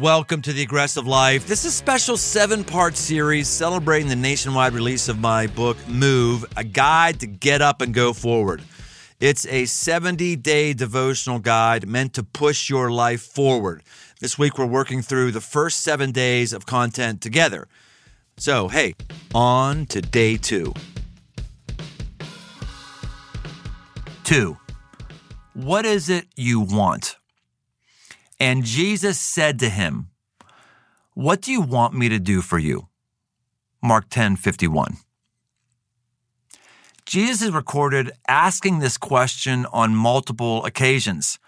Welcome to the Aggressive Life. This is a special seven part series celebrating the nationwide release of my book, Move A Guide to Get Up and Go Forward. It's a 70 day devotional guide meant to push your life forward. This week, we're working through the first seven days of content together. So, hey, on to day two. Two, what is it you want? And Jesus said to him, What do you want me to do for you? Mark 10 51. Jesus is recorded asking this question on multiple occasions.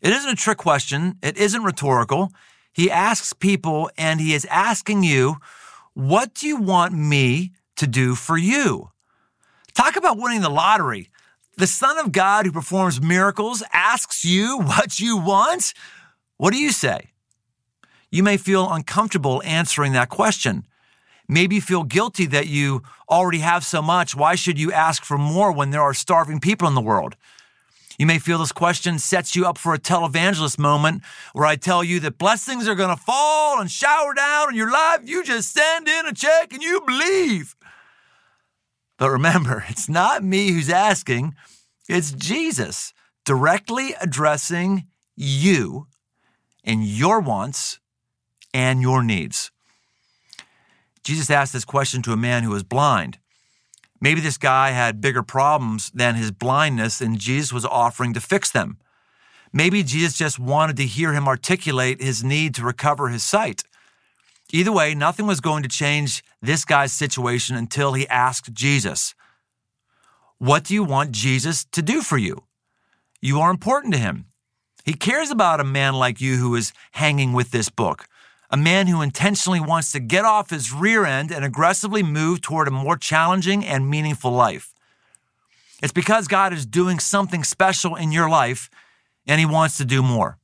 It isn't a trick question, it isn't rhetorical. He asks people, and he is asking you, What do you want me to do for you? Talk about winning the lottery. The Son of God who performs miracles asks you what you want. What do you say? You may feel uncomfortable answering that question. Maybe feel guilty that you already have so much. Why should you ask for more when there are starving people in the world? You may feel this question sets you up for a televangelist moment where I tell you that blessings are going to fall and shower down in your life. You just send in a check and you believe. But remember, it's not me who's asking, it's Jesus directly addressing you in your wants and your needs. Jesus asked this question to a man who was blind. Maybe this guy had bigger problems than his blindness, and Jesus was offering to fix them. Maybe Jesus just wanted to hear him articulate his need to recover his sight. Either way, nothing was going to change this guy's situation until he asked Jesus, What do you want Jesus to do for you? You are important to him. He cares about a man like you who is hanging with this book, a man who intentionally wants to get off his rear end and aggressively move toward a more challenging and meaningful life. It's because God is doing something special in your life and he wants to do more.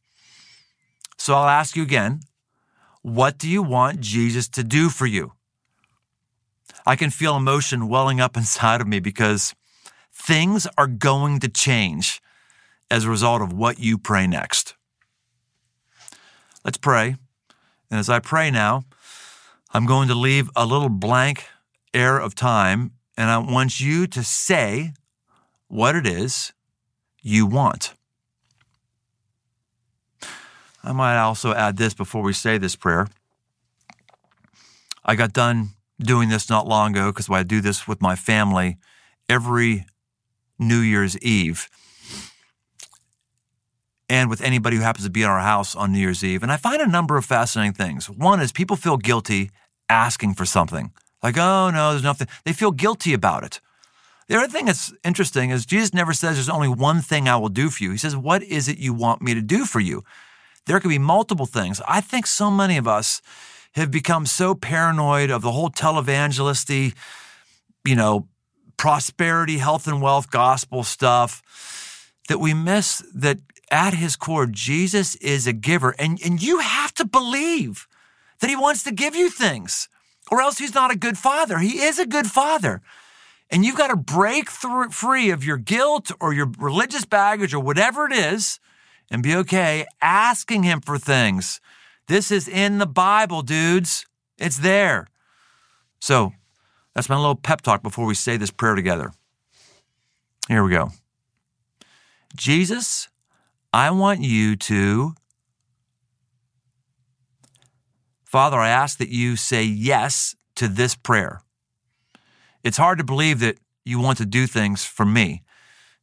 So I'll ask you again what do you want Jesus to do for you? I can feel emotion welling up inside of me because things are going to change as a result of what you pray next. Let's pray. And as I pray now, I'm going to leave a little blank air of time, and I want you to say what it is you want. I might also add this before we say this prayer. I got done doing this not long ago because I do this with my family every New Year's Eve and with anybody who happens to be in our house on New Year's Eve. And I find a number of fascinating things. One is people feel guilty asking for something. Like, oh no, there's nothing. They feel guilty about it. The other thing that's interesting is Jesus never says there's only one thing I will do for you. He says, What is it you want me to do for you? There could be multiple things. I think so many of us have become so paranoid of the whole televangelisty, you know, prosperity, health, and wealth gospel stuff that we miss that at his core, Jesus is a giver. And, and you have to believe that he wants to give you things, or else he's not a good father. He is a good father. And you've got to break through, free of your guilt or your religious baggage or whatever it is and be okay asking him for things. This is in the Bible, dudes. It's there. So that's my little pep talk before we say this prayer together. Here we go. Jesus, I want you to, Father, I ask that you say yes to this prayer. It's hard to believe that you want to do things for me.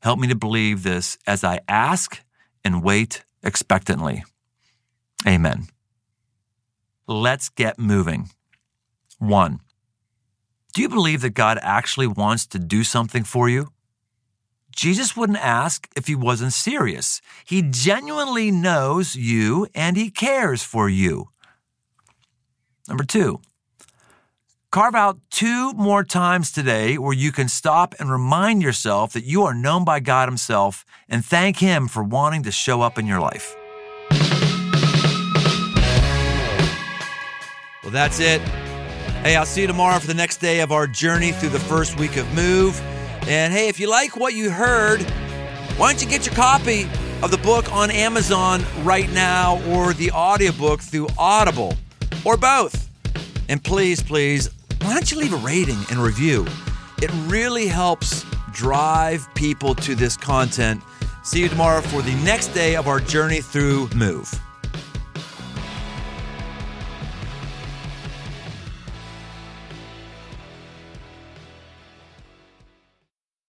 Help me to believe this as I ask and wait expectantly. Amen. Let's get moving. One, do you believe that God actually wants to do something for you? Jesus wouldn't ask if he wasn't serious. He genuinely knows you and he cares for you. Number two, carve out two more times today where you can stop and remind yourself that you are known by God Himself and thank Him for wanting to show up in your life. Well, that's it. Hey, I'll see you tomorrow for the next day of our journey through the first week of Move. And hey, if you like what you heard, why don't you get your copy of the book on Amazon right now or the audiobook through Audible or both. And please, please, why don't you leave a rating and review? It really helps drive people to this content. See you tomorrow for the next day of our journey through Move.